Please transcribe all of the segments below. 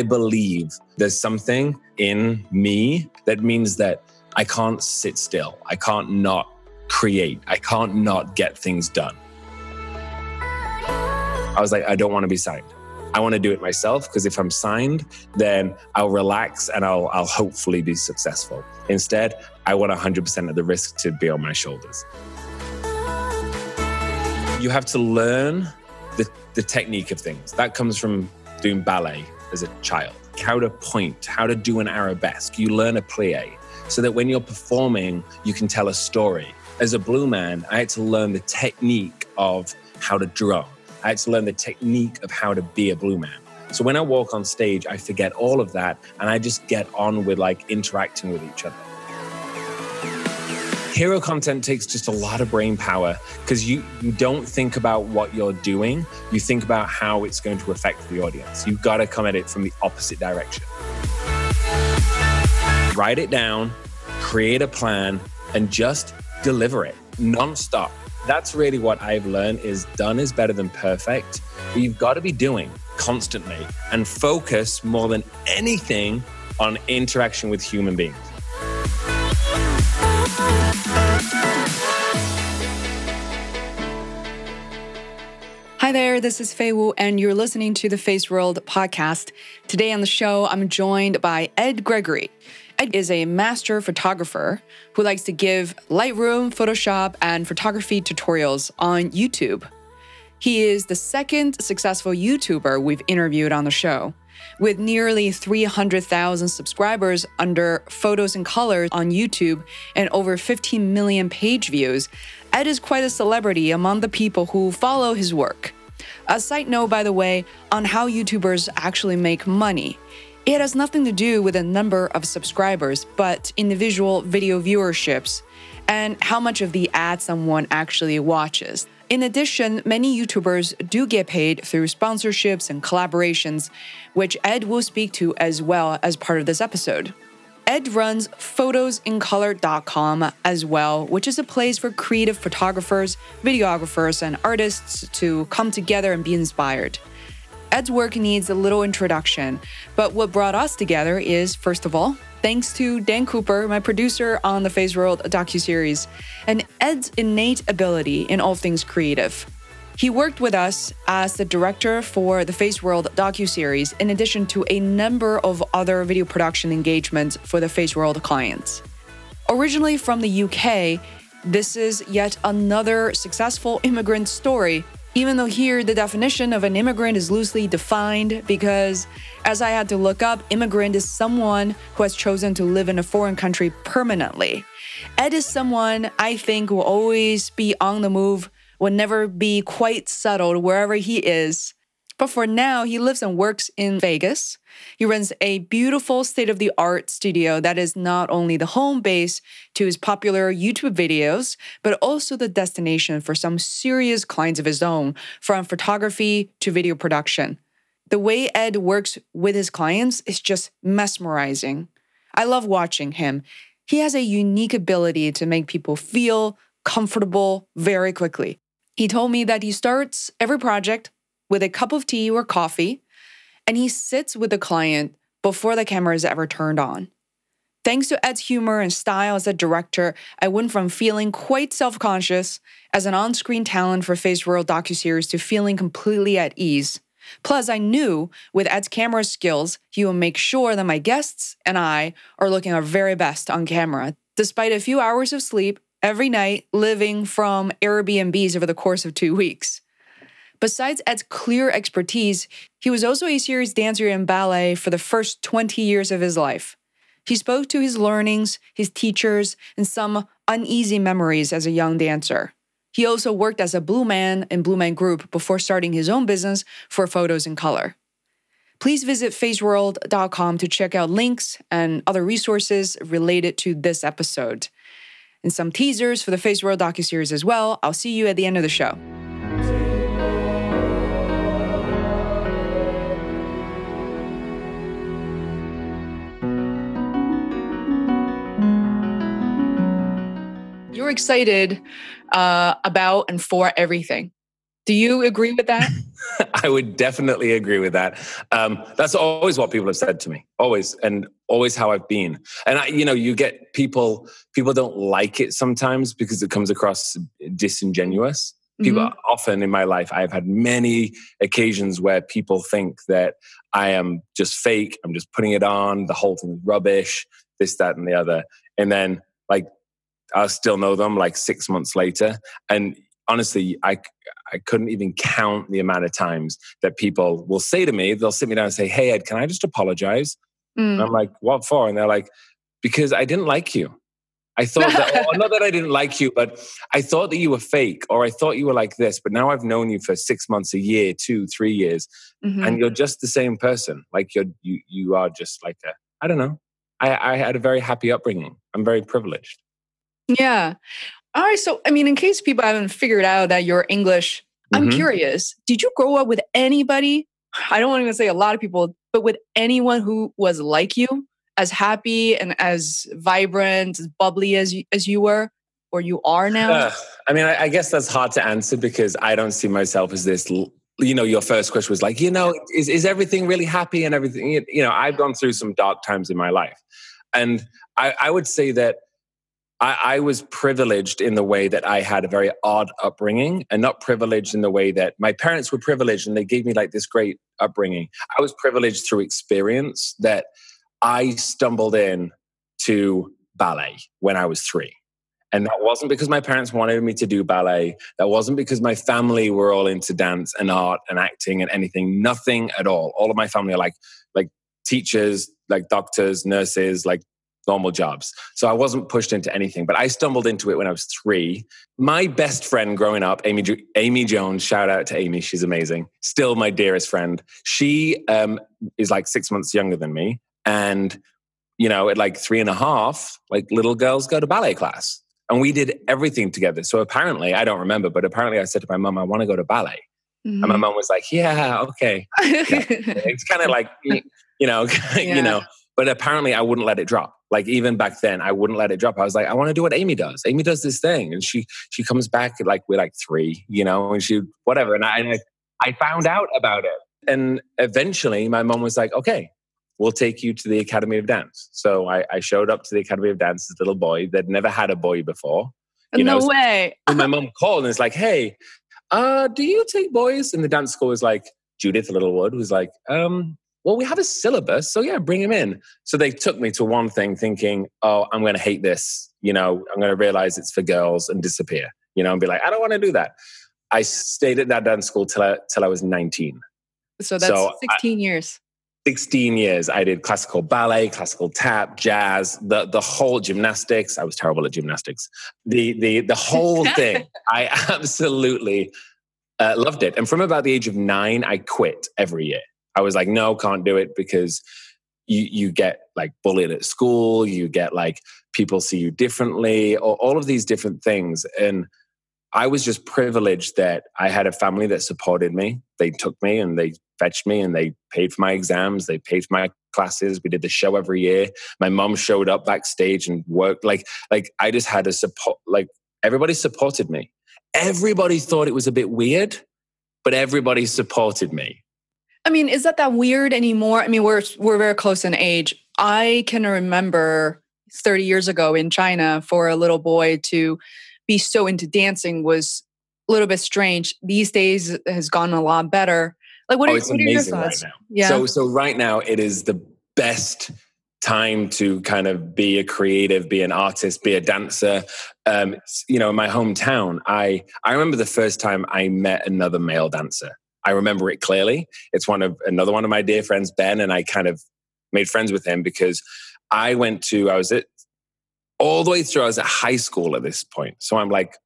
I believe there's something in me that means that I can't sit still. I can't not create. I can't not get things done. I was like, I don't want to be signed. I want to do it myself because if I'm signed, then I'll relax and I'll, I'll hopefully be successful. Instead, I want 100% of the risk to be on my shoulders. You have to learn the, the technique of things. That comes from doing ballet as a child, how to point, how to do an arabesque. You learn a plie so that when you're performing, you can tell a story. As a blue man, I had to learn the technique of how to drum. I had to learn the technique of how to be a blue man. So when I walk on stage, I forget all of that and I just get on with like interacting with each other. Hero content takes just a lot of brain power because you, you don't think about what you're doing. You think about how it's going to affect the audience. You've got to come at it from the opposite direction. Write it down, create a plan, and just deliver it nonstop. That's really what I've learned is done is better than perfect. But you've got to be doing constantly and focus more than anything on interaction with human beings. Hi there, this is Fei Wu, and you're listening to the Feisworld podcast. Today on the show, I'm joined by Ed Gregory. Ed is a master photographer who likes to give Lightroom, Photoshop, and photography tutorials on YouTube. He is the second successful YouTuber we've interviewed on the show. With nearly 300,000 subscribers under Photos and Colors on YouTube and over 15 million page views, Ed is quite a celebrity among the people who follow his work. A side note, by the way, on how YouTubers actually make money. It has nothing to do with the number of subscribers, but individual video viewerships and how much of the ad someone actually watches. In addition, many YouTubers do get paid through sponsorships and collaborations, which Ed will speak to as well as part of this episode. Ed runs photosincolor.com as well, which is a place for creative photographers, videographers, and artists to come together and be inspired. Ed's work needs a little introduction, but what brought us together is, first of all, thanks to Dan Cooper, my producer on the Feisworld docuseries, and Ed's innate ability in all things creative. He worked with us as the director for the Feisworld docuseries, in addition to a number of other video production engagements for the Feisworld clients. Originally from the UK, this is yet another successful immigrant story even though here the definition of an immigrant is loosely defined because, as I had to look up, immigrant is someone who has chosen to live in a foreign country permanently. Ed is someone I think will always be on the move, will never be quite settled wherever he is. But for now, he lives and works in Vegas. He runs a beautiful state of the art studio that is not only the home base to his popular YouTube videos, but also the destination for some serious clients of his own, from photography to video production. The way Ed works with his clients is just mesmerizing. I love watching him. He has a unique ability to make people feel comfortable very quickly. He told me that he starts every project with a cup of tea or coffee, and he sits with the client before the camera is ever turned on. Thanks to Ed's humor and style as a director, I went from feeling quite self conscious as an on screen talent for Feisworld docuseries to feeling completely at ease. Plus, I knew with Ed's camera skills, he will make sure that my guests and I are looking our very best on camera, despite a few hours of sleep every night living from Airbnbs over the course of two weeks. Besides Ed's clear expertise, he was also a serious dancer in ballet for the first 20 years of his life. He spoke to his learnings, his teachers, and some uneasy memories as a young dancer. He also worked as a Blue Man in Blue Man Group before starting his own business for photos in color. Please visit feisworld.com to check out links and other resources related to this episode. And some teasers for the Feisworld docuseries as well. I'll see you at the end of the show. You're excited uh, about and for everything. Do you agree with that? I would definitely agree with that. Um, that's always what people have said to me, always, and always how I've been. And I, you know, you get people. People don't like it sometimes because it comes across disingenuous. People mm-hmm. often in my life, I've had many occasions where people think that I am just fake. I'm just putting it on. The whole thing is rubbish. This, that, and the other. And then, like, I still know them like six months later. And honestly, I, I couldn't even count the amount of times that people will say to me, they'll sit me down and say, Hey, Ed, can I just apologize? Mm. I'm like, What for? And they're like, Because I didn't like you. I thought that, well, not that I didn't like you, but I thought that you were fake or I thought you were like this. But now I've known you for six months, a year, two, three years, mm-hmm. and you're just the same person. Like you're, you, you are just like a, I don't know. I, I had a very happy upbringing. I'm very privileged. Yeah. All right. So, I mean, in case people haven't figured out that you're English, I'm mm-hmm. curious. Did you grow up with anybody? I don't want to say a lot of people, but with anyone who was like you, as happy and as vibrant, as bubbly as you, as you were, or you are now? Uh, I mean, I, I guess that's hard to answer because I don't see myself as this you know, your first question was like, you know, is, is everything really happy and everything? You know, I've gone through some dark times in my life. And I, I would say that I, I, was privileged in the way that I had a very odd upbringing and not privileged in the way that my parents were privileged and they gave me like this great upbringing. I was privileged through experience that I stumbled in to ballet when I was three. And that wasn't because my parents wanted me to do ballet. That wasn't because my family were all into dance and art and acting and anything. Nothing at all. All of my family are like like teachers, like doctors, nurses, like normal jobs. So I wasn't pushed into anything, but I stumbled into it when I was three. My best friend growing up, Amy, Amy Jones, shout out to Amy, she's amazing. Still my dearest friend. She um, is like six months younger than me. And, you know, at like three and a half, like little girls go to ballet class. And we did everything together. So apparently, I don't remember, but apparently I said to my mom, I want to go to ballet. Mm-hmm. And my mm-hmm. mom was like, yeah, okay. yeah. It's kind of like, you know, yeah. you know, but apparently I wouldn't let it drop. Like even back then, I wouldn't let it drop. I was like, I want to do what Amy does. Amy does this thing, and she she comes back like we're like three, you know, and she whatever. And I and I, I found out about it, and eventually my mom was like, okay, we'll take you to the Academy of Dance. So I, I showed up to the Academy of Dance as a little boy that never had a boy before. You no know, way. and my mom called and it's like, hey, uh, do you take boys? And the dance school was like, Judith Littlewood was like, um, well, we have a syllabus. So yeah, bring him in. So they took me to one thing thinking, oh, I'm going to hate this. You know, I'm going to realize it's for girls and disappear, you know, and be like, I don't want to do that. I stayed at that dance school till I, till I was 19. So that's so 16 I, years. 16 years. I did classical ballet, classical tap, jazz, the, the whole gymnastics. I was terrible at gymnastics. The, the, the whole thing. I absolutely uh, loved it. And from about the age of nine, I quit every year. I was like, no, can't do it because you you get like bullied at school, you get like people see you differently, or all of these different things. And I was just privileged that I had a family that supported me. They took me and they fetched me and they paid for my exams, they paid for my classes. We did the show every year. My mom showed up backstage and worked like like I just had a support like everybody supported me. Everybody thought it was a bit weird, but everybody supported me. I mean, is that that weird anymore? I mean, we're we're very close in age. I can remember 30 years ago in China for a little boy to be so into dancing was a little bit strange. These days has gone a lot better. Like what, oh, are, it's what amazing are your thoughts? Right now. Yeah. So so right now it is the best time to kind of be a creative, be an artist, be a dancer. Um, you know, in my hometown, I I remember the first time I met another male dancer. I remember it clearly. It's one of another one of my dear friends, Ben, and I kind of made friends with him because I went to, I was at all the way through, I was at high school at this point. So I'm like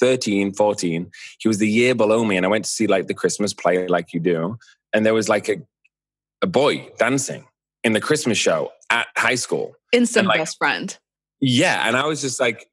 13, 14. He was the year below me, and I went to see like the Christmas play, like you do. And there was like a, a boy dancing in the Christmas show at high school. Instant like, best friend. Yeah. And I was just like,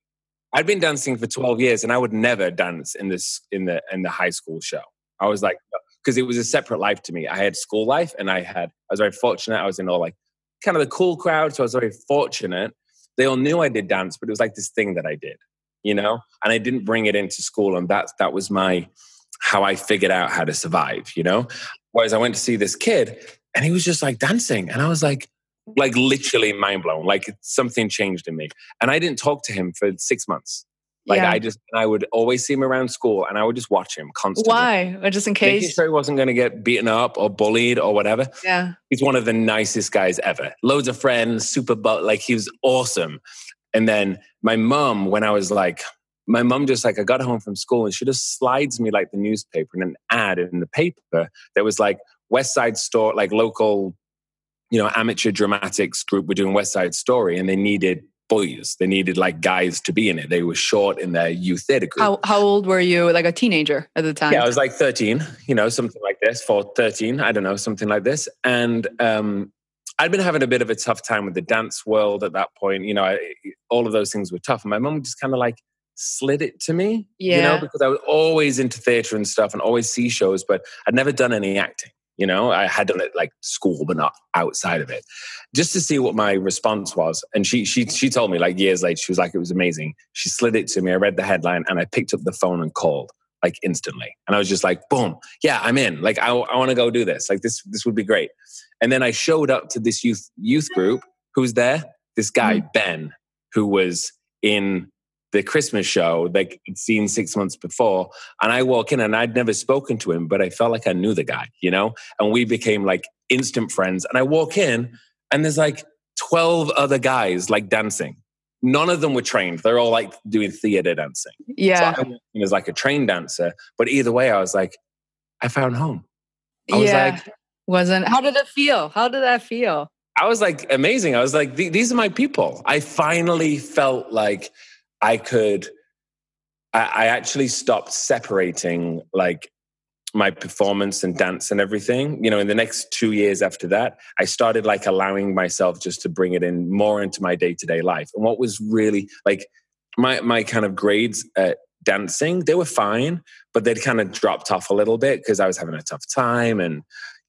I'd been dancing for 12 years and I would never dance in this in the in the high school show. I was like, because it was a separate life to me. I had school life and I had I was very fortunate. I was in all like kind of the cool crowd. So I was very fortunate. They all knew I did dance, but it was like this thing that I did you know and i didn't bring it into school and that that was my how i figured out how to survive you know whereas i went to see this kid and he was just like dancing and i was like like literally mind blown like something changed in me and i didn't talk to him for six months like yeah. I just, I would always see him around school, and I would just watch him constantly. Why? Or just in case? Making sure he wasn't going to get beaten up or bullied or whatever. Yeah, he's one of the nicest guys ever. Loads of friends, super, but like he was awesome. And then my mom, when I was like, my mom just like, I got home from school and she just slides me like the newspaper and an ad in the paper that was like West Side Story, like local, you know, amateur dramatics group were doing West Side Story and they needed boys. They needed like guys to be in it. They were short in their youth theater group. How, how old were you? Like a teenager at the time? Yeah, I was like 13, you know, something like this for 13. I don't know, something like this. And um, I'd been having a bit of a tough time with the dance world at that point. You know, I, all of those things were tough. And my mom just kind of like slid it to me, yeah. you know, because I was always into theater and stuff and always see shows, but I'd never done any acting. You know, I had done it like school, but not outside of it, just to see what my response was. And she she she told me like years later, she was like, it was amazing. She slid it to me. I read the headline and I picked up the phone and called like instantly. And I was just like, boom, yeah, I'm in. Like I, I want to go do this. Like this this would be great. And then I showed up to this youth youth group. Who's there? This guy, mm. Ben, who was in the Christmas show that I'd seen six months before. And I walk in and I'd never spoken to him, but I felt like I knew the guy, you know? And we became like instant friends. And I walk in and there's like 12 other guys like dancing. None of them were trained. They're all like doing theater dancing. Yeah. So I was like a trained dancer. But either way, I was like, I found home. I was yeah. like, wasn't how did it feel how did that feel i was like amazing i was like these are my people i finally felt like i could I, I actually stopped separating like my performance and dance and everything. You know in the next two years after that i started like allowing myself just to bring it in more into my day-to-day life. And what was really like my my kind of grades at dancing they were fine but they'd kind of dropped off a little bit because i was having a tough time and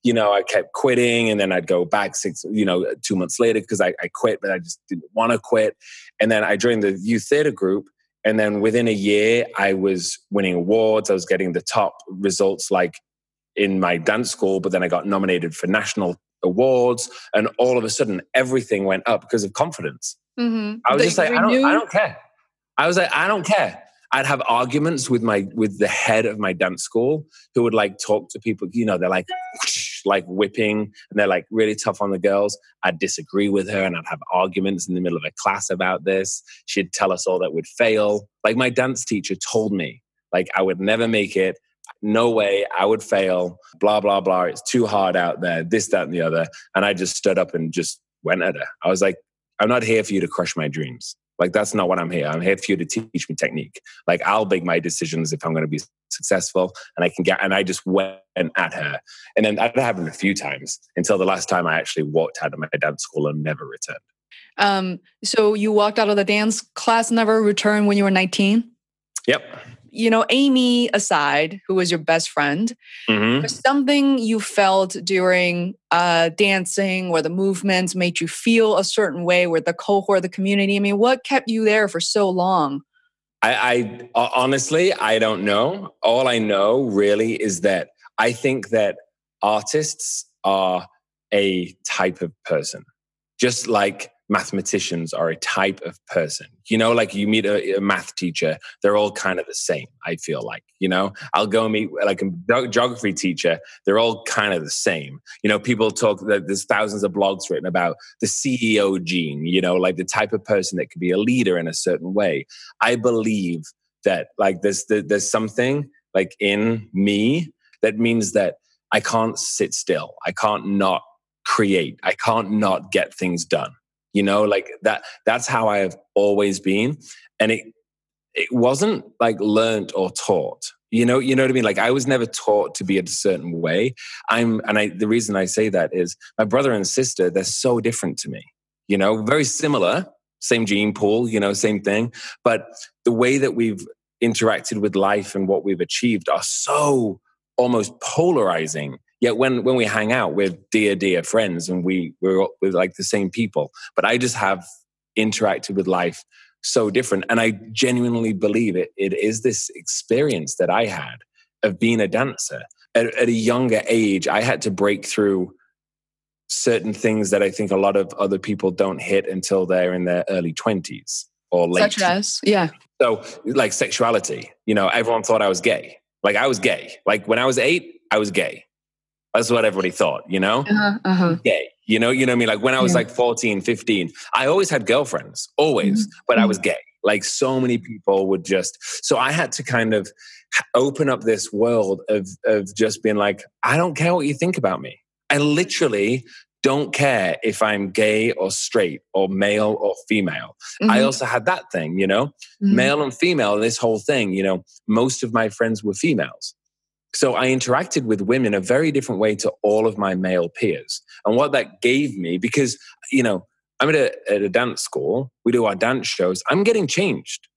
you know, I kept quitting and then I'd go back six, you know, two months later because I, I quit, but I just didn't want to quit. And then I joined the youth theater group. And then within a year, I was winning awards. I was getting the top results like in my dance school, but then I got nominated for national awards. And all of a sudden, everything went up because of confidence. Mm-hmm. I was just like, I don't, I don't care. I was like, I don't care. I'd have arguments with my with the head of my dance school who would like talk to people. You know, they're like, whoosh, like whipping and they're like really tough on the girls. I'd disagree with her and I'd have arguments in the middle of a class about this. She'd tell us all that we'd fail. Like my dance teacher told me, like I would never make it. No way, I would fail. Blah, blah, blah. It's too hard out there, this, that, and the other. And I just stood up and just went at her. I was like, I'm not here for you to crush my dreams. Like that's not what I'm here. I'm here for you to teach me technique. Like I'll make my decisions if I'm going to be successful, and I can get. And I just went at her, and then that happened a few times until the last time I actually walked out of my dance school and never returned. Um. So you walked out of the dance class, never returned when you were 19. Yep you know, Amy aside, who was your best friend, mm-hmm. something you felt during uh, dancing or the movements made you feel a certain way with the cohort, the community? I mean, what kept you there for so long? I, I honestly, I don't know. All I know really is that I think that artists are a type of person, just like mathematicians are a type of person. You know, like you meet a, a, math teacher, they're all kind of the same, I feel like. You know, I'll go meet like a geography teacher, they're all kind of the same. You know, people talk that there's thousands of blogs written about the CEO gene, you know, like the type of person that could be a leader in a certain way. I believe that like there's there's something like in me that means that I can't sit still. I can't not create. I can't not get things done you know like that that's how i have always been and it it wasn't like learned or taught. You know, you know what I mean? Like I was never taught to be a certain way. I'm, and I, the reason I say that is my brother and sister, they're so different to me, you know, very similar, same gene pool, you know, same thing. But the way that we've interacted with life and what we've achieved are so almost polarizing. Yet when, when we hang out, we're dear, dear friends and we, we're, we're like the same people. But I just have interacted with life so different. And I genuinely believe it, it is this experience that I had of being a dancer. At, at, a younger age, I had to break through certain things that I think a lot of other people don't hit until they're in their early 20s or late. Such as, yeah. So, like sexuality, you know, everyone thought I was gay. Like, I was gay. Like, when I was eight, I was gay. That's what everybody thought, you know? Uh-huh, uh-huh. Gay. You know, you know I mean? Like when I was yeah. like 14, 15, I always had girlfriends, always, mm-hmm. but I was mm-hmm. gay. Like so many people would just so I had to kind of open up this world of of just being like, I don't care what you think about me. I literally don't care if I'm gay or straight or male or female. Mm-hmm. I also had that thing, you know, mm-hmm. male and female, this whole thing, you know, most of my friends were females. So I interacted with women a very different way to all of my male peers. And what that gave me, because, you know, I'm at a, at a dance school, we do our dance shows, I'm getting changed.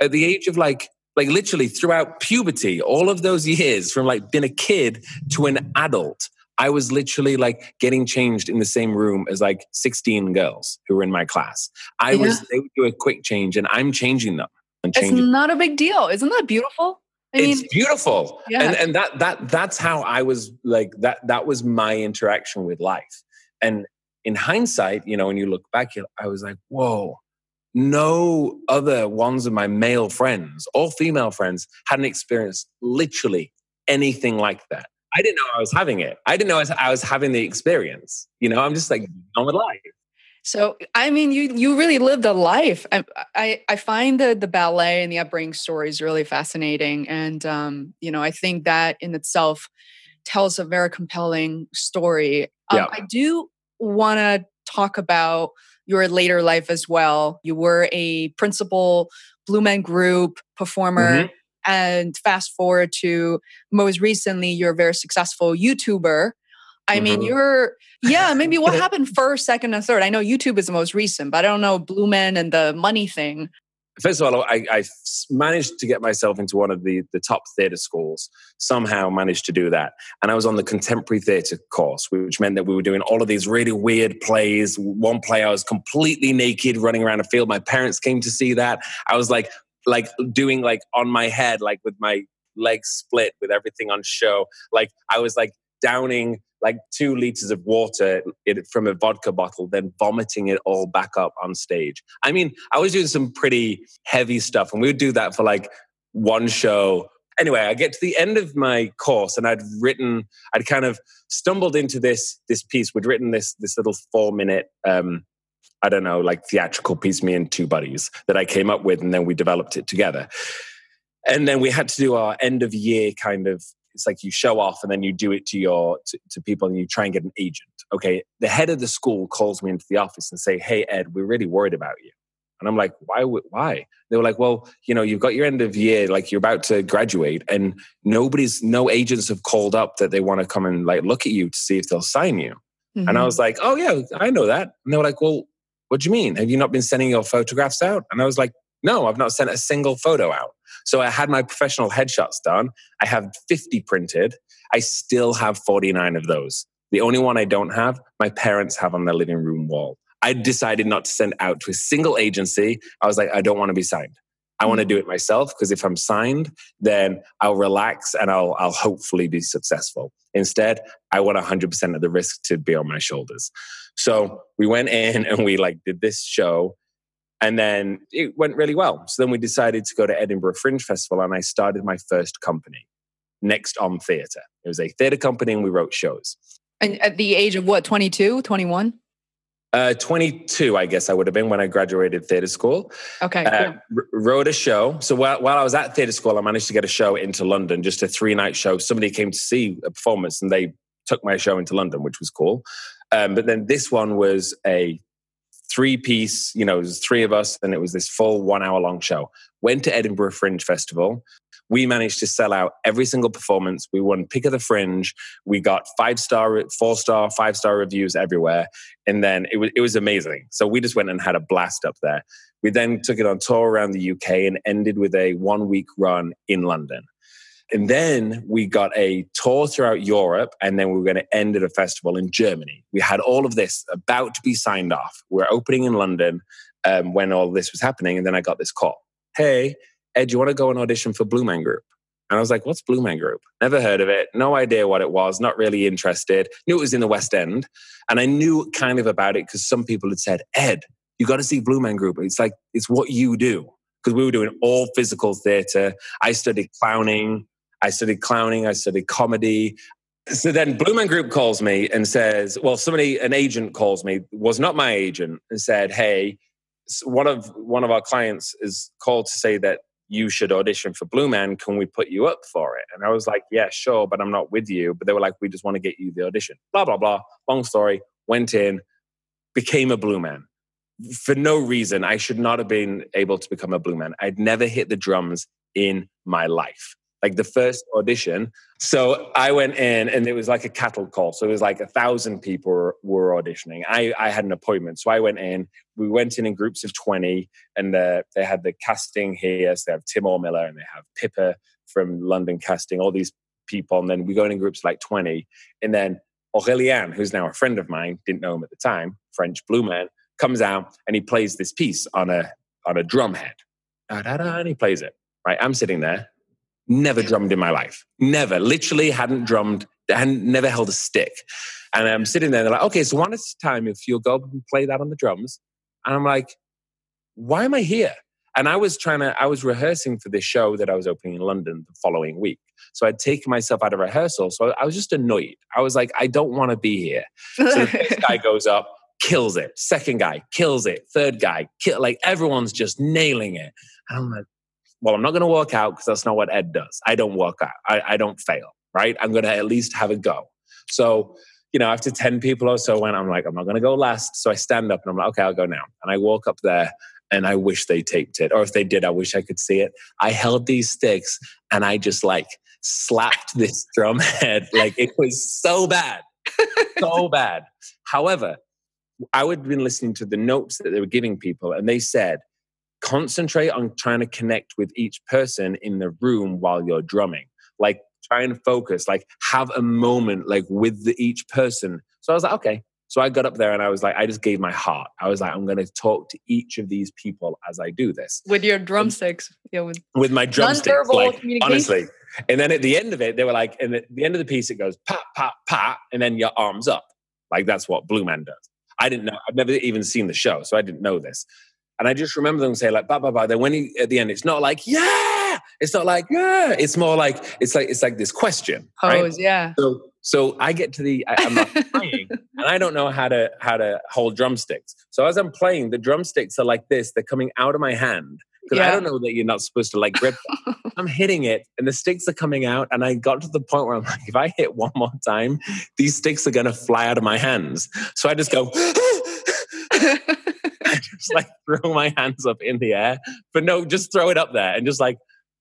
At the age of like, like literally throughout puberty, all of those years from like being a kid to an adult, I was literally like getting changed in the same room as like 16 girls who were in my class. I yeah. was, they would do a quick change and I'm changing them. Changing it's not a big deal. Isn't that beautiful? I mean, it's beautiful. Yeah. And and that that that's how I was like that that was my interaction with life. And in hindsight, you know, when you look back, I was like, whoa, no other ones of my male friends or female friends hadn't experienced literally anything like that. I didn't know I was having it. I didn't know I was having the experience. You know, I'm just like on with life. So, I mean, you you really lived a life. I I, I find the the ballet and the upbringing stories really fascinating, and um, you know, I think that in itself tells a very compelling story. Um, yeah. I do want to talk about your later life as well. You were a principal Blue Man Group performer. Mm-hmm. And fast forward to most recently, you're a very successful YouTuber I mm-hmm. mean, you're, yeah, maybe what happened first, second, and third? I know YouTube is the most recent, but I don't know Blue Man and the money thing. First of all, I, I managed to get myself into one of the, the top theatre schools, somehow managed to do that. And I was on the contemporary theatre course, which meant that we were doing all of these really weird plays. One play, I was completely naked running around a field. My parents came to see that. I was like, like doing like on my head, like with my legs split with everything on show. Like I was like downing like two liters of water from a vodka bottle, then vomiting it all back up on stage. I mean, I was doing some pretty heavy stuff, and we would do that for like one show. Anyway, I get to the end of my course, and I'd written, I'd kind of stumbled into this this piece. We'd written this this little four minute. Um, I don't know, like theatrical piece, me and two buddies that I came up with, and then we developed it together. And then we had to do our end of year kind of it's like you show off and then you do it to your to, to, people and you try and get an agent. Okay the head of the school calls me into the office and say hey ed we're really worried about you. And i'm like why why? They were like well you know you've got your end of year like you're about to graduate and nobody's no agents have called up that they want to come and like look at you to see if they'll sign you. Mm-hmm. and i mm-hmm. was like oh yeah i know that. And they were like well what do you mean? Have you not been sending your photographs out? And i was like no i've not sent a single photo out so I had my professional headshots done. I have 50 printed. I still have 49 of those. The only one I don't have, my parents have on their living room wall. I decided not to send out to a single agency. I was like, I don't want to be signed. I want to do it myself because if I'm signed, then I'll relax and I'll, I'll hopefully be successful. Instead, I want 100% of the risk to be on my shoulders. So we went in and we like did this show and then it went really well. So then we decided to go to Edinburgh Fringe Festival and I started my first company, Next On Theatre. It was a theatre company and we wrote shows. And at the age of what, 22, 21? Uh, 22, I guess I would have been when I graduated theatre school. Okay. Uh, r- wrote a show. So while, while I was at theatre school, I managed to get a show into London, just a three night show. Somebody came to see a performance and they took my show into London, which was cool. Um, but then this one was a three piece, you know, it was three of us, and it was this full one hour long show. Went to Edinburgh Fringe Festival. We managed to sell out every single performance. We won Pick of the Fringe. We got five star, four star, five star reviews everywhere. And then it was, it was amazing. So we just went and had a blast up there. We then took it on tour around the UK and ended with a one week run in London. And then we got a tour throughout Europe, and then we were going to end at a festival in Germany. We had all of this about to be signed off. We we're opening in London um, when all this was happening, and then I got this call. Hey, Ed, you want to go and audition for Blue Man Group? And I was like, what's Blue Man Group? Never heard of it. No idea what it was. Not really interested. Knew it was in the West End. And I knew kind of about it because some people had said, Ed, you got to see Blue Man Group. It's like, it's what you do. Because we were doing all physical theater. I studied clowning. I studied clowning. I studied comedy. So then Blue Man Group calls me and says, well, somebody, an agent calls me, was not my agent, and said, hey, one of one of our clients is called to say that you should audition for Blue Man. Can we put you up for it? And I was like, yeah, sure, but I'm not with you. But they were like, we just want to get you the audition. Blah, blah, blah. Long story. Went in, became a Blue Man. For no reason, I should not have been able to become a Blue Man. I'd never hit the drums in my life like the first audition. So I went in and it was like a cattle call. So it was like a thousand people were, auditioning. I, I had an appointment. So I went in, we went in in groups of 20 and uh, they had the casting here. So they have Tim Miller and they have Pippa from London casting, all these people. And then we go in in groups like 20. And then Aurélien, who's now a friend of mine, didn't know him at the time, French blue man, comes out and he plays this piece on a, on a drum head. And he plays it. Right. I'm sitting there Never drummed in my life. Never. Literally hadn't drummed, hadn't never held a stick. And I'm sitting there, they're like, okay, so one at a time, if you'll go and play that on the drums. And I'm like, why am I here? And I was trying to, I was rehearsing for this show that I was opening in London the following week. So I'd taken myself out of rehearsal. So I was just annoyed. I was like, I don't want to be here. So the first guy goes up, kills it. Second guy kills it. Third guy, kill, like everyone's just nailing it. And I'm like, well, I'm not going to walk out because that's not what Ed does. I don't walk out. I, I don't fail, right? I'm going to at least have a go. So, you know, after 10 people or so went, I'm like, I'm not going to go last. So I stand up and I'm like, okay, I'll go now. And I walk up there and I wish they taped it. Or if they did, I wish I could see it. I held these sticks and I just like slapped this drum head. Like it was so bad, so bad. However, I would have been listening to the notes that they were giving people and they said, concentrate on trying to connect with each person in the room while you're drumming. Like try and focus, like have a moment like with the, each person. So I was like, okay. So I got up there and I was like, I just gave my heart. I was like, I'm going to talk to each of these people as I do this with your drumsticks. Yeah, with, with my drumsticks. Like honestly. And then at the end of it, they were like, and at the end of the piece, it goes pat, pat, pat, and then your arms up. Like that's what Blue Man does. I didn't know. I've never even seen the show, so I didn't know this. And I just remember them say like, "Bye bye bye." Then when he at the end, it's not like, "Yeah," it's not like, "Yeah." It's more like it's like it's like this question. Pose, right? yeah. So so I get to the I, am not playing, and I don't know how to how to hold drumsticks. So as I'm playing, the drumsticks are like this. They're coming out of my hand because yeah. I don't know that you're not supposed to like grip. I'm hitting it, and the sticks are coming out. And I got to the point where I'm like, if I hit one more time, these sticks are gonna fly out of my hands. So I just go. just like throw my hands up in the air. But no, just throw it up there and just like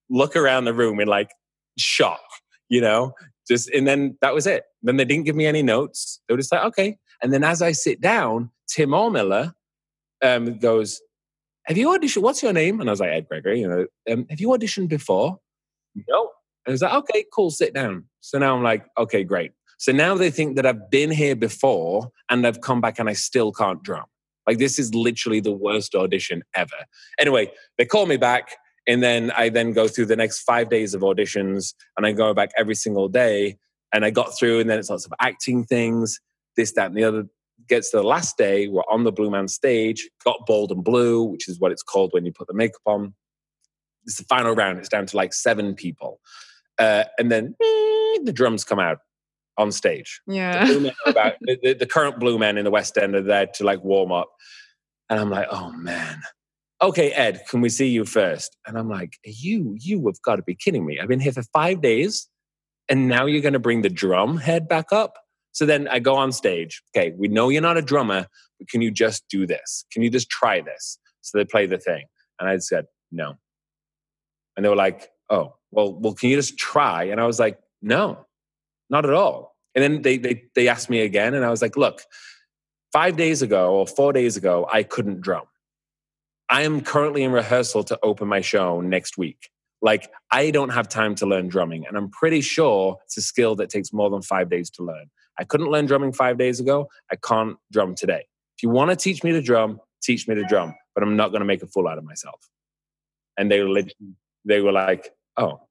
look around the room in like shock, you know? Just and then that was it. Then they didn't give me any notes. They were just like, okay. And then as I sit down, Tim Allmiller um, goes, Have you auditioned? What's your name? And I was like, Ed Gregory, you know, um, have you auditioned before? No. And I was like, okay, cool, sit down. So now I'm like, okay, great. So now they think that I've been here before and I've come back and I still can't drum. Like this is literally the worst audition ever. Anyway, they call me back and then I then go through the next five days of auditions and I go back every single day and I got through and then it's lots of acting things, this, that, and the other. Gets to the last day, we're on the Blue Man stage, got bold and blue, which is what it's called when you put the makeup on. It's the final round, it's down to like seven people. Uh, and then the drums come out on stage. Yeah. The, about, the, the, current blue men in the West End are there to like warm up. And I'm like, oh man. Okay, Ed, can we see you first? And I'm like, you, you have got to be kidding me. I've been here for five days and now you're going to bring the drum head back up? So then I go on stage. Okay, we know you're not a drummer, but can you just do this? Can you just try this? So they play the thing. And I said, no. And they were like, oh, well, well, can you just try? And I was like, no, not at all. And then they, they, they asked me again, and I was like, look, five days ago or four days ago, I couldn't drum. I am currently in rehearsal to open my show next week. Like, I don't have time to learn drumming. And I'm pretty sure it's a skill that takes more than five days to learn. I couldn't learn drumming five days ago. I can't drum today. If you want to teach me to drum, teach me to drum, but I'm not going to make a fool out of myself. And they they were like, oh,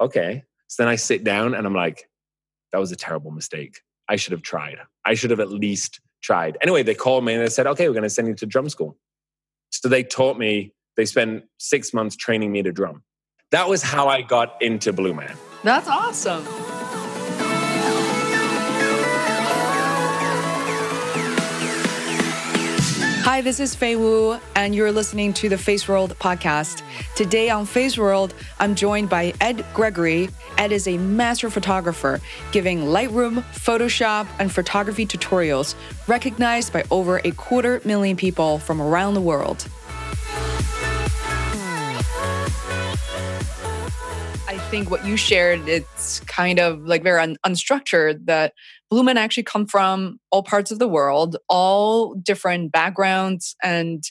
okay. So then I sit down and I'm like, that was a terrible mistake. I should have tried. I should have at least tried. Anyway, they called me and they said, okay, we're going to send you to drum school. So they taught me, they spent six months training me to drum. That was how I got into Blue Man. That's awesome. Hi, this is Fei Wu, and you're listening to the Feisworld podcast. Today on Feisworld, I'm joined by Ed Gregory. Ed is a master photographer, giving Lightroom, Photoshop, and photography tutorials, recognized by over a quarter million people from around the world. I think what you shared, it's kind of like very un- unstructured that Blue Men actually come from all parts of the world, all different backgrounds, and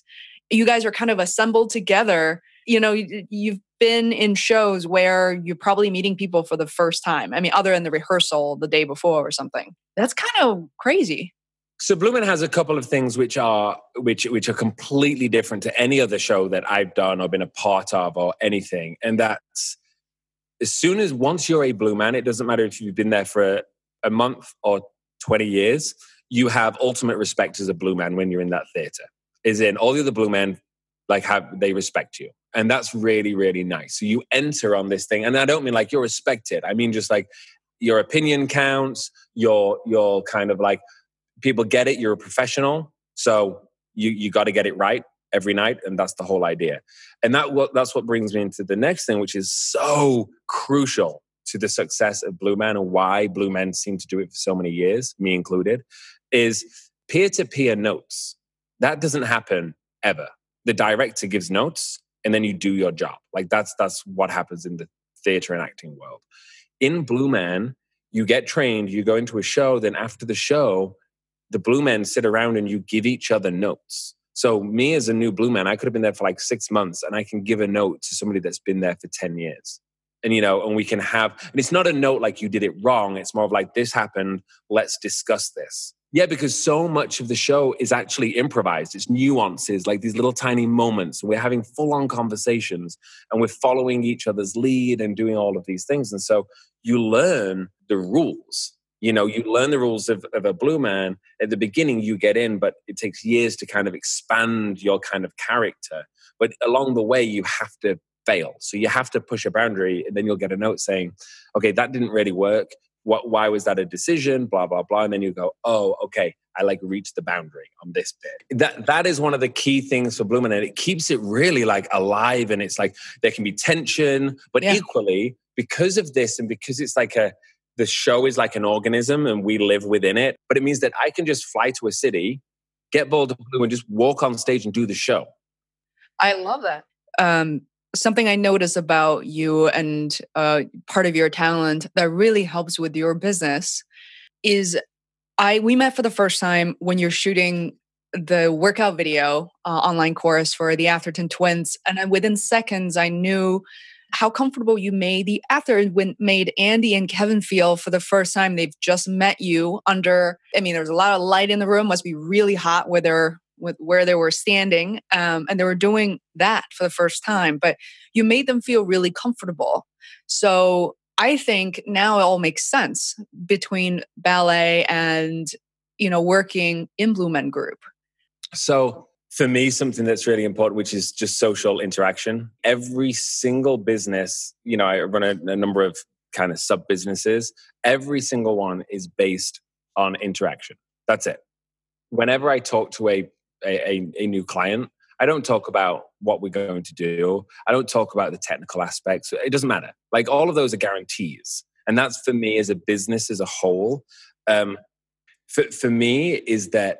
you guys are kind of assembled together. You know, you've been in shows where you're probably meeting people for the first time. I mean, other than the rehearsal the day before or something. That's kind of crazy. So Blue Man has a couple of things which are which which are completely different to any other show that I've done or been a part of or anything. And that's as soon as once you're a blue man, it doesn't matter if you've been there for a, month or 20 years, you have ultimate respect as a blue man when you're in that theater. Is in all the other blue men like have they respect you. And that's really, really nice. So you enter on this thing, and I don't mean like you're respected. I mean just like your opinion counts, your your kind of like people get it, you're a professional. So you you got to get it right every night and that's the whole idea and that what that's what brings me into the next thing which is so crucial to the success of blue men and why blue men seem to do it for so many years me included is peer-to-peer notes. That doesn't happen ever. The director gives notes and then you do your job. Like that's that's what happens in the theater and acting world. In blue man you get trained you go into a show then after the show the blue men sit around and you give each other notes. So me as a new blue man, I could have been there for like six months and I can give a note to somebody that's been there for 10 years. And you know, and we can have and it's not a note like you did it wrong. It's more of like this happened, let's discuss this. Yeah, because so much of the show is actually improvised. It's nuances, like these little tiny moments. We're having full on conversations and we're following each other's lead and doing all of these things. And so you learn the rules you know you learn the rules of, of a blue man at the beginning you get in but it takes years to kind of expand your kind of character but along the way you have to fail so you have to push a boundary and then you'll get a note saying okay that didn't really work what why was that a decision blah blah blah and then you go oh okay i like reached the boundary on this bit that that is one of the key things for blue man and it keeps it really like alive and it's like there can be tension but yeah. equally because of this and because it's like a the show is like an organism and we live within it. But it means that I can just fly to a city, get bold blue, and just walk on stage and do the show. I love that. Um, something I notice about you and uh, part of your talent that really helps with your business is I we met for the first time when you're shooting the workout video uh, online course for the Atherton twins, and within seconds I knew how comfortable you made the when made Andy and Kevin feel for the first time they've just met you under I mean there's a lot of light in the room must be really hot where they're with where they were standing um, and they were doing that for the first time but you made them feel really comfortable. So I think now it all makes sense between ballet and you know working in Blue Men Group. So for me something that's really important which is just social interaction. Every single business you know i run a, a number of kind of sub businesses every single one is based on interaction. That's it. Whenever i talk to a, a, a new client i don't talk about what we're going to do i don't talk about the technical aspects it doesn't matter like all of those are guarantees and that's for me as a business as a whole Um, for, for me, is that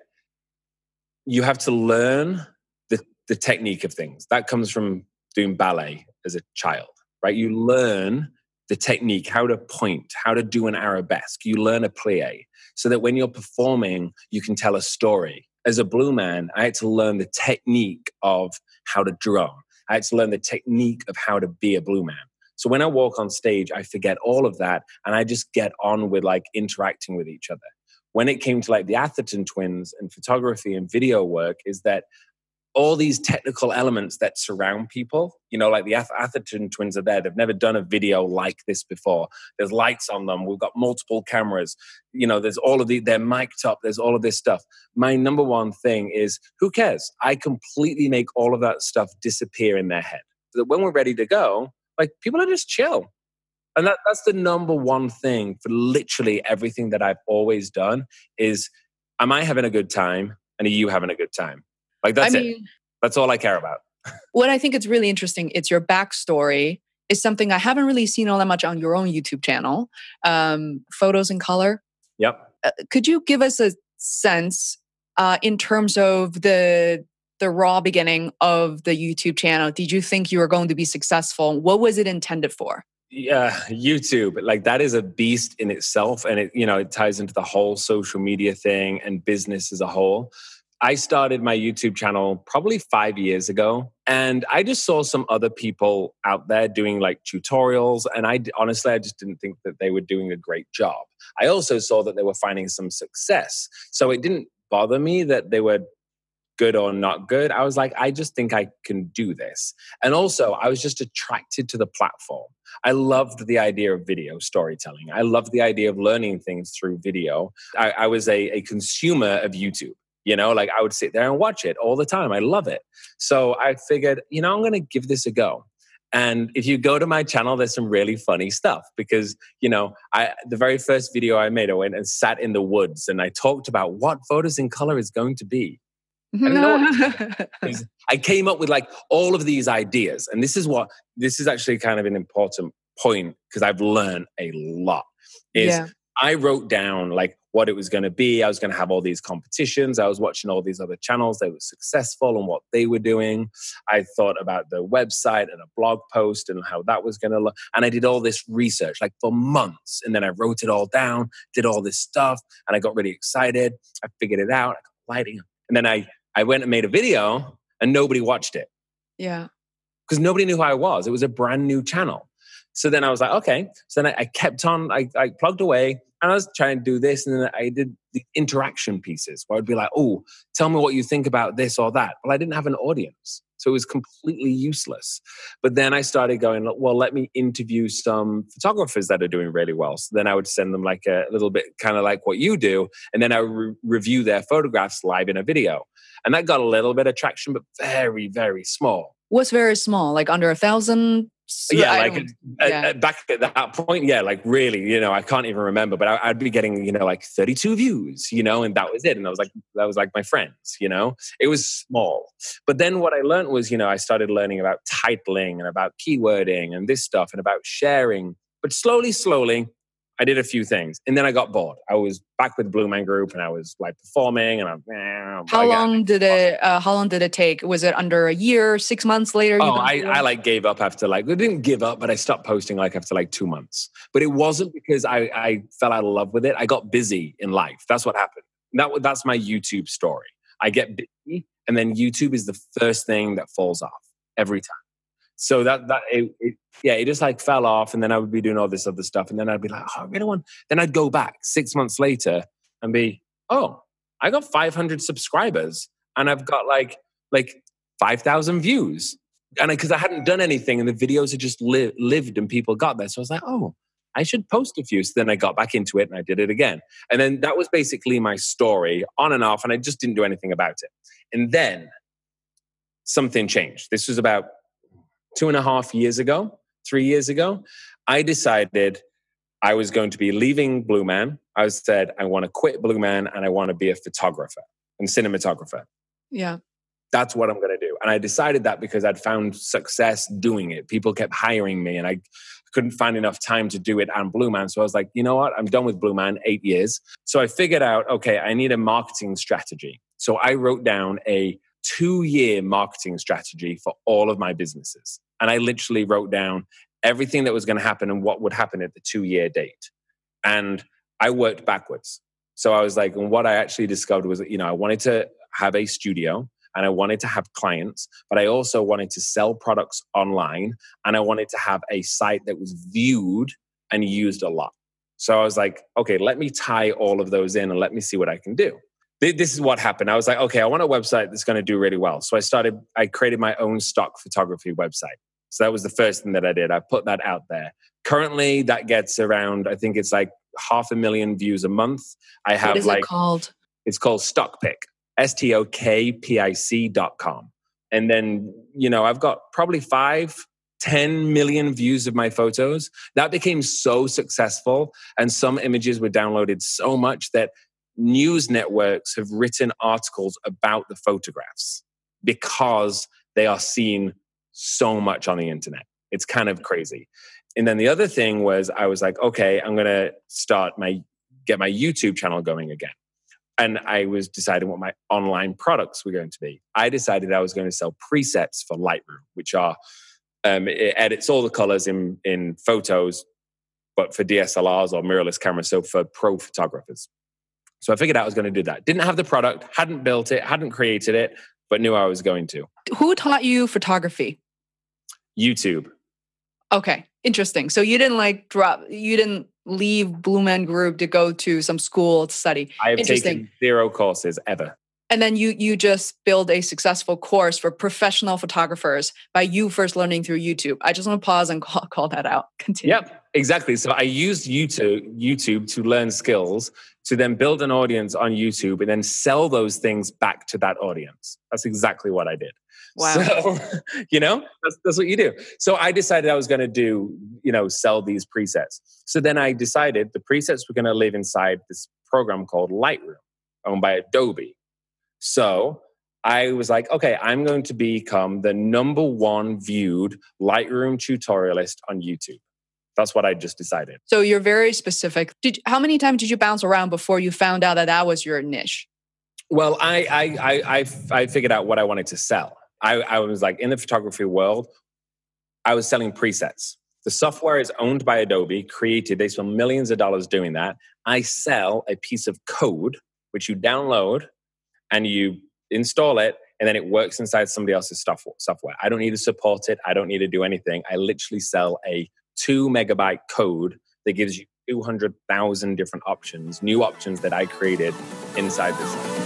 you have to learn the, the technique of things. That comes from doing ballet as a child, right? You learn the technique, how to point, how to do an arabesque. You learn a plie so that when you're performing, you can tell a story. As a blue man, I had to learn the technique of how to drum. I had to learn the technique of how to be a blue man. So when I walk on stage, I forget all of that and I just get on with like interacting with each other. When it came to like the Atherton twins and photography and video work, is that all these technical elements that surround people. You know, like the Atherton twins are there. They've never done a video like this before. There's lights on them. We've got multiple cameras. You know, there's all of the, they're mic'd up. There's all of this stuff. My number one thing is who cares? I completely make all of that stuff disappear in their head. So that when we're ready to go, like people are just chill. And that, that's the number one thing for literally everything that I've always done is am I having a good time? And are you having a good time? Like that's I mean, it. That's all I care about. what I think is really interesting, it's your backstory is something I haven't really seen all that much on your own YouTube channel. Um, photos in color. Yep. Uh, could you give us a sense uh, in terms of the the raw beginning of the YouTube channel? Did you think you were going to be successful? What was it intended for? Yeah, YouTube, like that is a beast in itself, and it you know it ties into the whole social media thing and business as a whole. I started my YouTube channel probably five years ago. And I just saw some other people out there doing like tutorials. And I honestly, I just didn't think that they were doing a great job. I also saw that they were finding some success. So it didn't bother me that they were good or not good. I was like, I just think I can do this. And also, I was just attracted to the platform. I loved the idea of video storytelling. I loved the idea of learning things through video. I, I was a, a consumer of YouTube. You know, like I would sit there and watch it all the time. I love it. So I figured, you know, I'm going to give this a go. And if you go to my channel, there's some really funny stuff because, you know, I the very first video I made, I went and sat in the woods and I talked about what photos in color is going to be. I, I came up with like all of these ideas. And this is what this is actually kind of an important point because I've learned a lot. Is yeah. I wrote down like what it was going to be. I was going to have all these competitions. I was watching all these other channels that were successful and what they were doing. I thought about the website and a blog post and how that was going to look. And I did all this research like for months. And then I wrote it all down, did all this stuff, and I got really excited. I figured it out. I got lighting. And then I, I went and made a video and nobody watched it. Yeah. Because nobody knew who I was. It was a brand new channel. So then I was like, okay. So then I, I kept on, I, I plugged away and I was trying to do this. And then I did the interaction pieces where I'd be like, oh, tell me what you think about this or that. Well, I didn't have an audience. So it was completely useless. But then I started going, well, let me interview some photographers that are doing really well. So then I would send them like a little bit kind of like what you do. And then I re- review their photographs live in a video. And that got a little bit of traction, but very, very small. Was very small, like under a thousand yeah, like at, uh, yeah. At, back at that point, yeah, like really, you know, I can't even remember, but I, would be getting, you know, like 32 views, you know, and that was it. And I was like, that was like my friends, you know, it was small. But then what I learned was, you know, I started learning about titling and about keywording and this stuff and about sharing. But slowly, slowly, I did a few things, and then I got bored. I was back with Blue Man Group, and I was like performing, and I'm. Eh, how long did it? Uh, how long did it take? Was it under a year, six months later? Oh, I, I like gave up after like I didn't give up, but I stopped posting like after like two months. But it wasn't because I I fell out of love with it. I got busy in life. That's what happened. That that's my YouTube story. I get busy, and then YouTube is the first thing that falls off every time so that that it, it, yeah it just like fell off and then i would be doing all this other stuff and then i'd be like oh i really want then i'd go back six months later and be oh i got 500 subscribers and i've got like like 5000 views and because I, I, hadn't done anything and the videos had just li- lived and people got there. So i was like oh i should post a few. So then i got back into it and i did it again. And then that was basically my story on and off and i just didn't do anything about it. And then something changed. This was about two and a half years ago, three years ago, I decided I was going to be leaving Blue Man. I said, I want to quit Blue Man and I want to be a photographer and cinematographer. Yeah. That's what I'm going to do. And I decided that because I'd found success doing it. People kept hiring me and I couldn't find enough time to do it on Blue Man. So I was like, you know what? I'm done with Blue Man, eight years. So I figured out, okay, I need a marketing strategy. So I wrote down a two year marketing strategy for all of my businesses. And I literally wrote down everything that was going to happen and what would happen at the two year date. And I worked backwards. So I was like, and what I actually discovered was you know, I wanted to have a studio and I wanted to have clients, but I also wanted to sell products online and I wanted to have a site that was viewed and used a lot. So I was like, okay, let me tie all of those in and let me see what I can do. This is what happened. I was like, okay, I want a website that's going to do really well. So I started, I created my own stock photography website. So that was the first thing that I did. I put that out there. Currently, that gets around, I think it's like half a million views a month. I have what is like, it called? It's called Stokpic. S T O K P I C dot com. And then, you know, I've got probably five, 10 million views of my photos. That became so successful. And some images were downloaded so much that news networks have written articles about the photographs because they are seen so much on the internet. It's kind of crazy. And then the other thing was I was like, okay, I'm going to start my get my YouTube channel going again and I was deciding what my online products were going to be. I decided I was going to sell presets for Lightroom, which are um, it edits all the colors in in photos, but for DSLRs or mirrorless cameras, so for pro photographers. So I figured out I was going to do that. Didn't have the product, hadn't built it, hadn't created it, but knew I was going to. Who taught you photography? YouTube. Okay, interesting. So you didn't like drop, you didn't leave Blue Man Group to go to some school to study. I have taken zero courses ever. And then you you just build a successful course for professional photographers by you first learning through YouTube. I just want to pause and call, call that out. Continue. Yep, exactly. So I used YouTube YouTube to learn skills to then build an audience on YouTube and then sell those things back to that audience. That's exactly what I did. Wow. So, you know, that's, that's what you do. So I decided I was going to do, you know, sell these presets. So then I decided the presets were going to live inside this program called Lightroom, owned by Adobe. So I was like, okay, I'm going to become the number one viewed Lightroom tutorialist on YouTube. That's what I just decided. So you're very specific. Did how many times did you bounce around before you found out that that was your niche? Well, I I I I, I figured out what I wanted to sell. I, I was like in the photography world, I was selling presets. The software is owned by Adobe, created. They spend millions of dollars doing that. I sell a piece of code which you download and you install it, and then it works inside somebody else's software. I don't need to support it. I don't need to do anything. I literally sell a two megabyte code that gives you 200,000 different options, new options that I created inside this.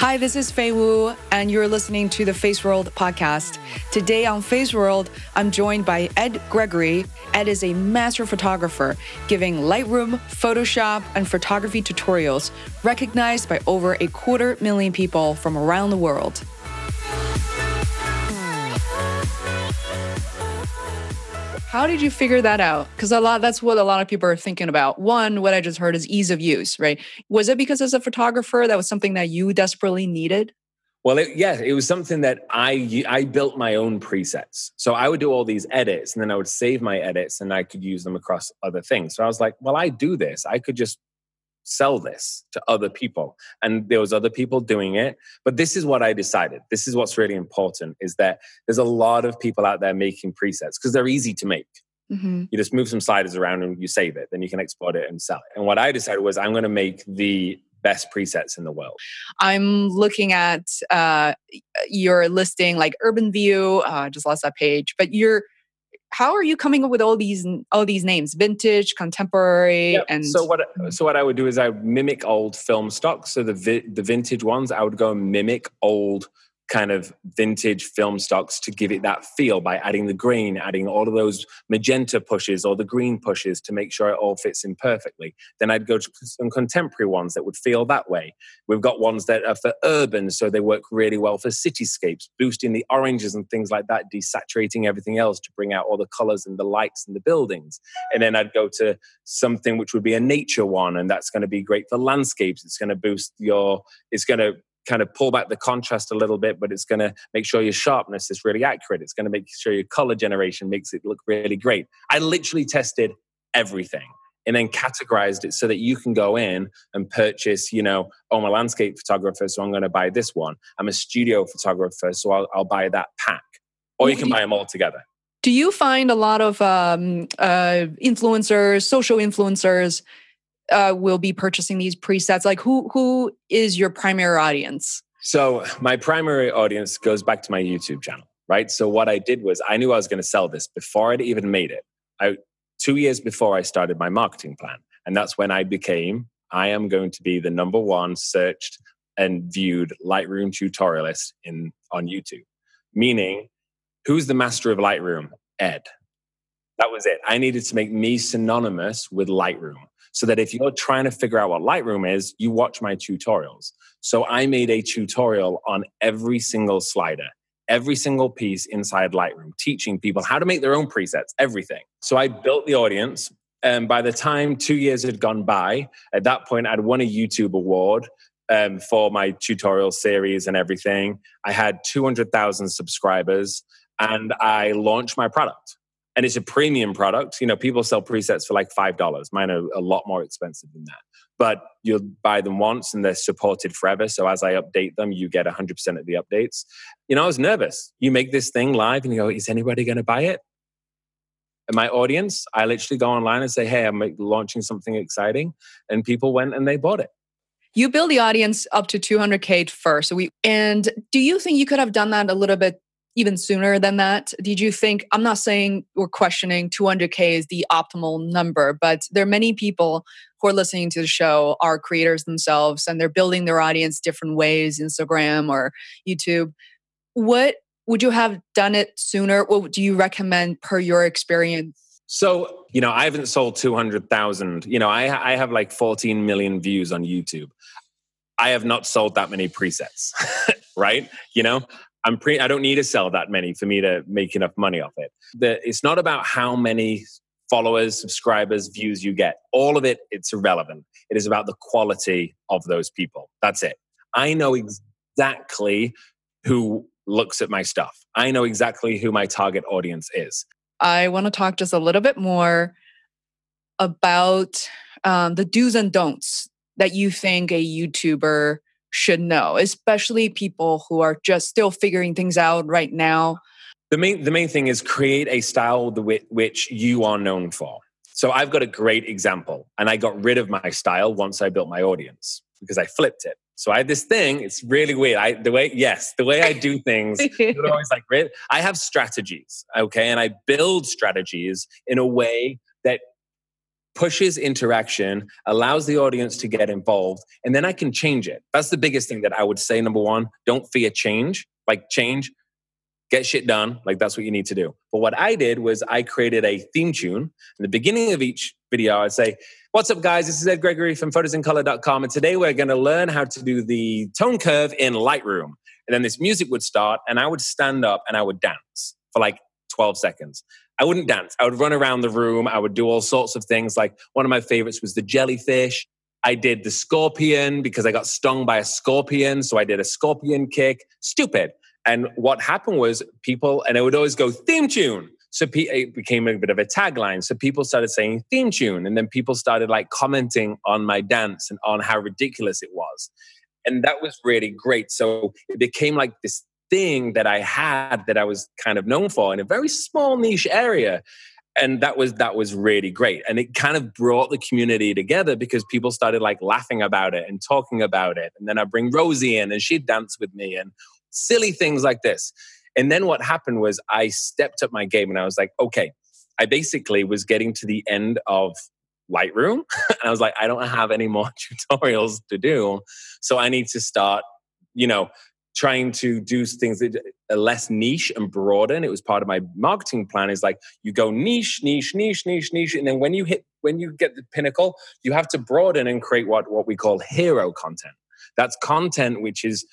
Hi, this is Fei Wu, and you're listening to the Feisworld podcast. Today on Feisworld, I'm joined by Ed Gregory. Ed is a master photographer, giving Lightroom, Photoshop, and photography tutorials, recognized by over a quarter million people from around the world. How did you figure that out? Because a lot that's what a lot of people are thinking about. One, what I just heard is ease of use, right? Was it because as a photographer that was something that you desperately needed? Well, it, yeah, it was something that I I built my own presets. So I would do all these edits, and then I would save my edits, and I could use them across other things. So I was like, well, I do this. I could just sell this to other people. And there was other people doing it but this is what i decided. This is what's really important is that there's a lot of people out there making presets because they're easy to make. Mm-hmm. you just move some sliders around and you save it then you can export it and sell it. And what i decided was i'm going to make the best presets in the world. I'm looking at uh, your listing like urban view uh, i just lost that page but you're how are you coming up with all these all these names? Vintage contemporary and so what so what i would do is i would mimic old film stock. So the vi- the vintage ones i would go and mimic old kind of vintage film stocks to give it that feel by adding the green, adding all of those magenta pushes or the green pushes to make sure it all fits in perfectly. Then I'd go to some contemporary ones that would feel that way. We've got ones that are for urban, so they work really well for cityscapes, boosting the oranges and things like that, desaturating everything else to bring out all the colors and the lights and the buildings. And then I'd go to something which would be a nature one, and that's going to be great for landscapes. It's going to boost your, it's going to kind of pull back the contrast a little bit, but it's going to make sure your sharpness is really accurate. It's going to make sure your color generation makes it look really great. I literally tested everything and then categorized it so that you can go in and purchase, you know, oh, I'm a landscape photographer, so I'm going to buy this one. I'm a studio photographer, so I'll, I'll buy that pack. Or you can buy them all together. Do you find a lot of um, uh, influencers, social influencers, uh, will be purchasing these presets? Like, who who is your primary audience? So my primary audience goes back to my YouTube channel, right? So what I did was I knew I was going to sell this before I'd even made it. I two years before I started my marketing plan, and that's when I became I am going to be the number one searched and viewed Lightroom tutorialist in on YouTube. Meaning, who's the master of Lightroom? Ed. That was it. I needed to make me synonymous with Lightroom so that if you're trying to figure out what Lightroom is, you watch my tutorials. So I made a tutorial on every single slider, every single piece inside Lightroom, teaching people how to make their own presets, everything. So I built the audience. And by the time two years had gone by, at that point, I'd won a YouTube award um, for my tutorial series and everything. I had 200,000 subscribers and I launched my product and it's a premium product. You know, people sell presets for like five dollars. Mine are a lot more expensive than that. But you'll buy them once and they're supported forever. So as I update them, you get 100% of the updates. You know, I was nervous. You make this thing live and you go, is anybody going to buy it? And my audience, I literally go online and say, hey, I'm launching something exciting. And people went and they bought it. You build the audience up to 200K first. So we, and do you think you could have done that a little bit even sooner than that? Did you think, I'm not saying we're questioning 200K is the optimal number, but there are many people who are listening to the show are creators themselves and they're building their audience different ways, Instagram or YouTube. What would you have done it sooner? What do you recommend per your experience? So, you know, I haven't sold 200,000. You know, I, I have like 14 million views on YouTube. I have not sold that many presets, right? You know, I'm pre I don't need to sell that many for me to make enough money off it. The, it's not about how many followers, subscribers, views you get. All of it, it's irrelevant. It is about the quality of those people. That's it. I know exactly who looks at my stuff. I know exactly who my target audience is. I want to talk just a little bit more about um, the do's and don'ts that you think a YouTuber should know, especially people who are just still figuring things out right now? The main, the main thing is create a style which you are known for. So I've got a great example, and I got rid of my style once I built my audience because I flipped it. So I have this thing. It's really weird. I the way yes, the way I do things. always like I have strategies, okay, and I build strategies in a way pushes interaction, allows the audience to get involved, and then I can change it. That's the biggest thing that I would say. Number one, don't fear change. Like change, get shit done. Like that's what you need to do. But what I did was I created a theme tune. In the beginning of each video, I'd say, What's up, guys? This is Ed Gregory from photosincolor.com. And today we're going to learn how to do the tone curve in Lightroom. And then this music would start, and I would stand up and I would dance for like 12 seconds. I wouldn't dance. I would run around the room. I would do all sorts of things. Like one of my favorites was the jellyfish. I did the scorpion because I got stung by a scorpion. So I did a scorpion kick. Stupid. And what happened was people, and I would always go theme tune. So it became a bit of a tagline. So people started saying theme tune. And then people started like commenting on my dance and on how ridiculous it was. And that was really great. So it became like this thing that I had that I was kind of known for in a very small niche area. And that was that was really great. And it kind of brought the community together because people started like laughing about it and talking about it. And then I bring Rosie in and she'd dance with me and silly things like this. And then what happened was I stepped up my game and I was like, okay, I basically was getting to the end of Lightroom. and I was like, I don't have any more tutorials to do. So I need to start, you know, trying to do things that are less niche and broaden. It was part of my marketing plan. Is like you go niche, niche, niche, niche, niche, and then when you hit when you get the pinnacle, you have to broaden and create what what we call hero content. That's content which is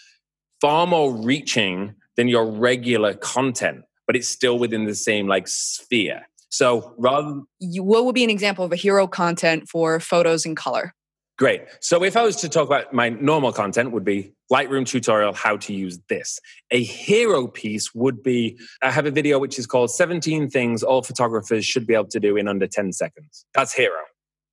far more reaching than your regular content, but it's still within the same like sphere. So rather, you, what would be an example of a hero content for photos in color? Great. So if I was to talk about my normal content would be Lightroom tutorial, how to use this. A hero piece would be, I have a video which is called 17 things all photographers should be able to do in under 10 seconds. That's hero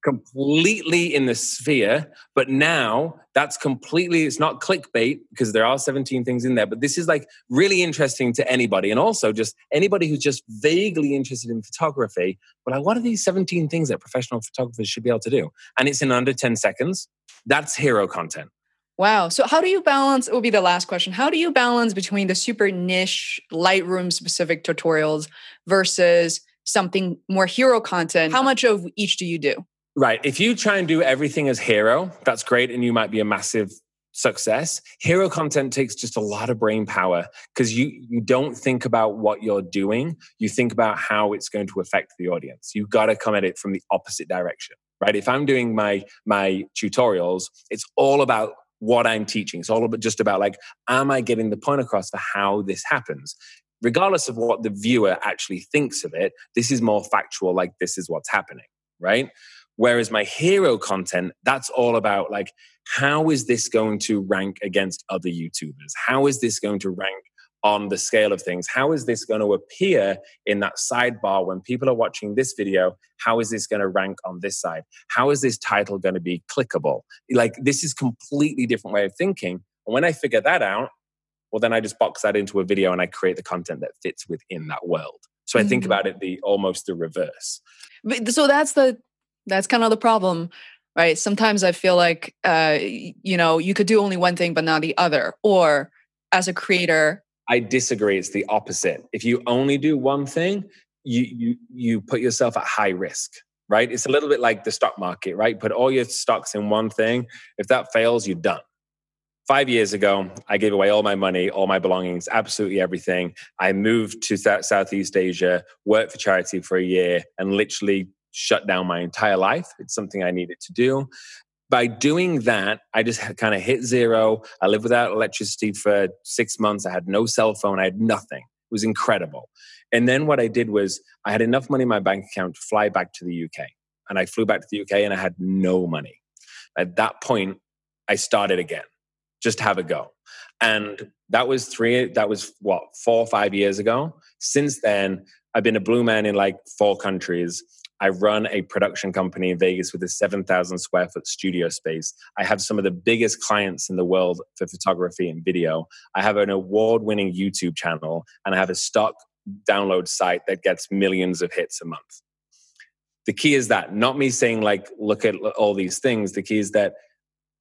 completely in the sphere but now that's completely it's not clickbait because there are 17 things in there but this is like really interesting to anybody and also just anybody who's just vaguely interested in photography but like what are these 17 things that professional photographers should be able to do and it's in under 10 seconds that's hero content Wow. So, how do you balance? It will be the last question. How do you balance between the super niche Lightroom specific tutorials versus something more hero content? How much of each do you do? Right. If you try and do everything as hero, that's great. And you might be a massive success. Hero content takes just a lot of brain power because you, you don't think about what you're doing. You think about how it's going to affect the audience. You've got to come at it from the opposite direction, right? If I'm doing my, my tutorials, it's all about what I'm teaching. It's all about just about like, am I getting the point across for how this happens? Regardless of what the viewer actually thinks of it, this is more factual, like this is what's happening, right? Whereas my hero content, that's all about like, how is this going to rank against other YouTubers? How is this going to rank on the scale of things? How is this going to appear in that sidebar when people are watching this video? How is this going to rank on this side? How is this title going to be clickable? Like, this is completely different way of thinking. And when I figure that out, well, then I just box that into a video and I create the content that fits within that world. So I think mm-hmm. about it the almost the reverse. So that's the that's kind of the problem, right? Sometimes I feel like, uh, you know, you could do only one thing, but not the other. Or as a creator, I disagree. It's the opposite. If you only do one thing, you you you put yourself at high risk, right? It's a little bit like the stock market, right? Put all your stocks in one thing. If that fails, you're done. Five years ago, I gave away all my money, all my belongings, absolutely everything. I moved to Southeast Asia, worked for charity for a year, and literally shut down my entire life. It's something I needed to do. By doing that, I just kind of hit zero. I lived without electricity for six months. I had no cell phone. I had nothing. It was incredible. And then what I did was I had enough money in my bank account to fly back to the UK. And I flew back to the UK and I had no money. At that point, I started again, just have a go. And that was three, that was what, four or five years ago. Since then, I've been a blue man in like four countries. I run a production company in Vegas with a 7,000 square foot studio space. I have some of the biggest clients in the world for photography and video. I have an award winning YouTube channel and I have a stock download site that gets millions of hits a month. The key is that, not me saying, like, look at all these things. The key is that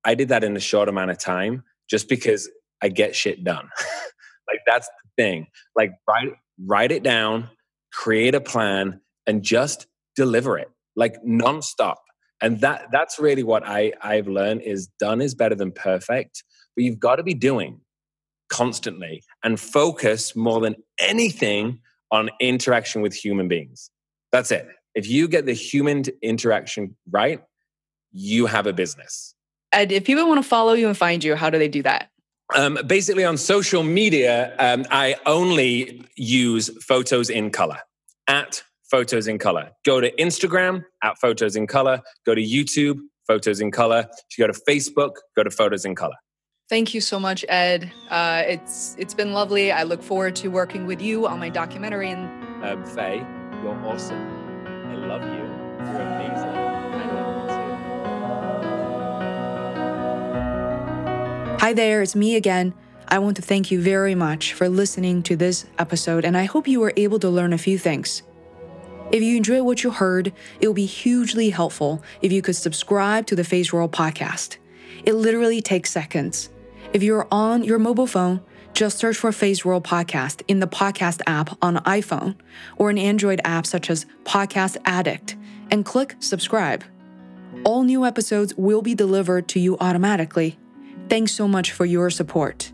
I did that in a short amount of time just because I get shit done. like, that's the thing. Like, write, write it down, create a plan, and just deliver it like nonstop. And that that's really what I, I've learned is done is better than perfect, but you've got to be doing constantly and focus more than anything on interaction with human beings. That's it. If you get the human interaction right, you have a business. And if people want to follow you and find you, how do they do that? Um, basically, on social media, um, I only use photos in color at Photos in Color. Go to Instagram at Photos in Color. Go to YouTube, Photos in Color. If you go to Facebook, go to Photos in Color. Thank you so much, Ed. Uh, it's it's been lovely. I look forward to working with you on my documentary. And um, Fei, you're awesome. I love you. You're amazing. Hi there, it's me again. I want to thank you very much for listening to this episode, and I hope you were able to learn a few things. If you enjoyed what you heard, it would be hugely helpful if you could subscribe to the Feisworld podcast. It literally takes seconds. If you're on your mobile phone, just search for Feisworld Podcast in the podcast app on iPhone or an Android app such as Podcast Addict and click subscribe. All new episodes will be delivered to you automatically. Thanks so much for your support.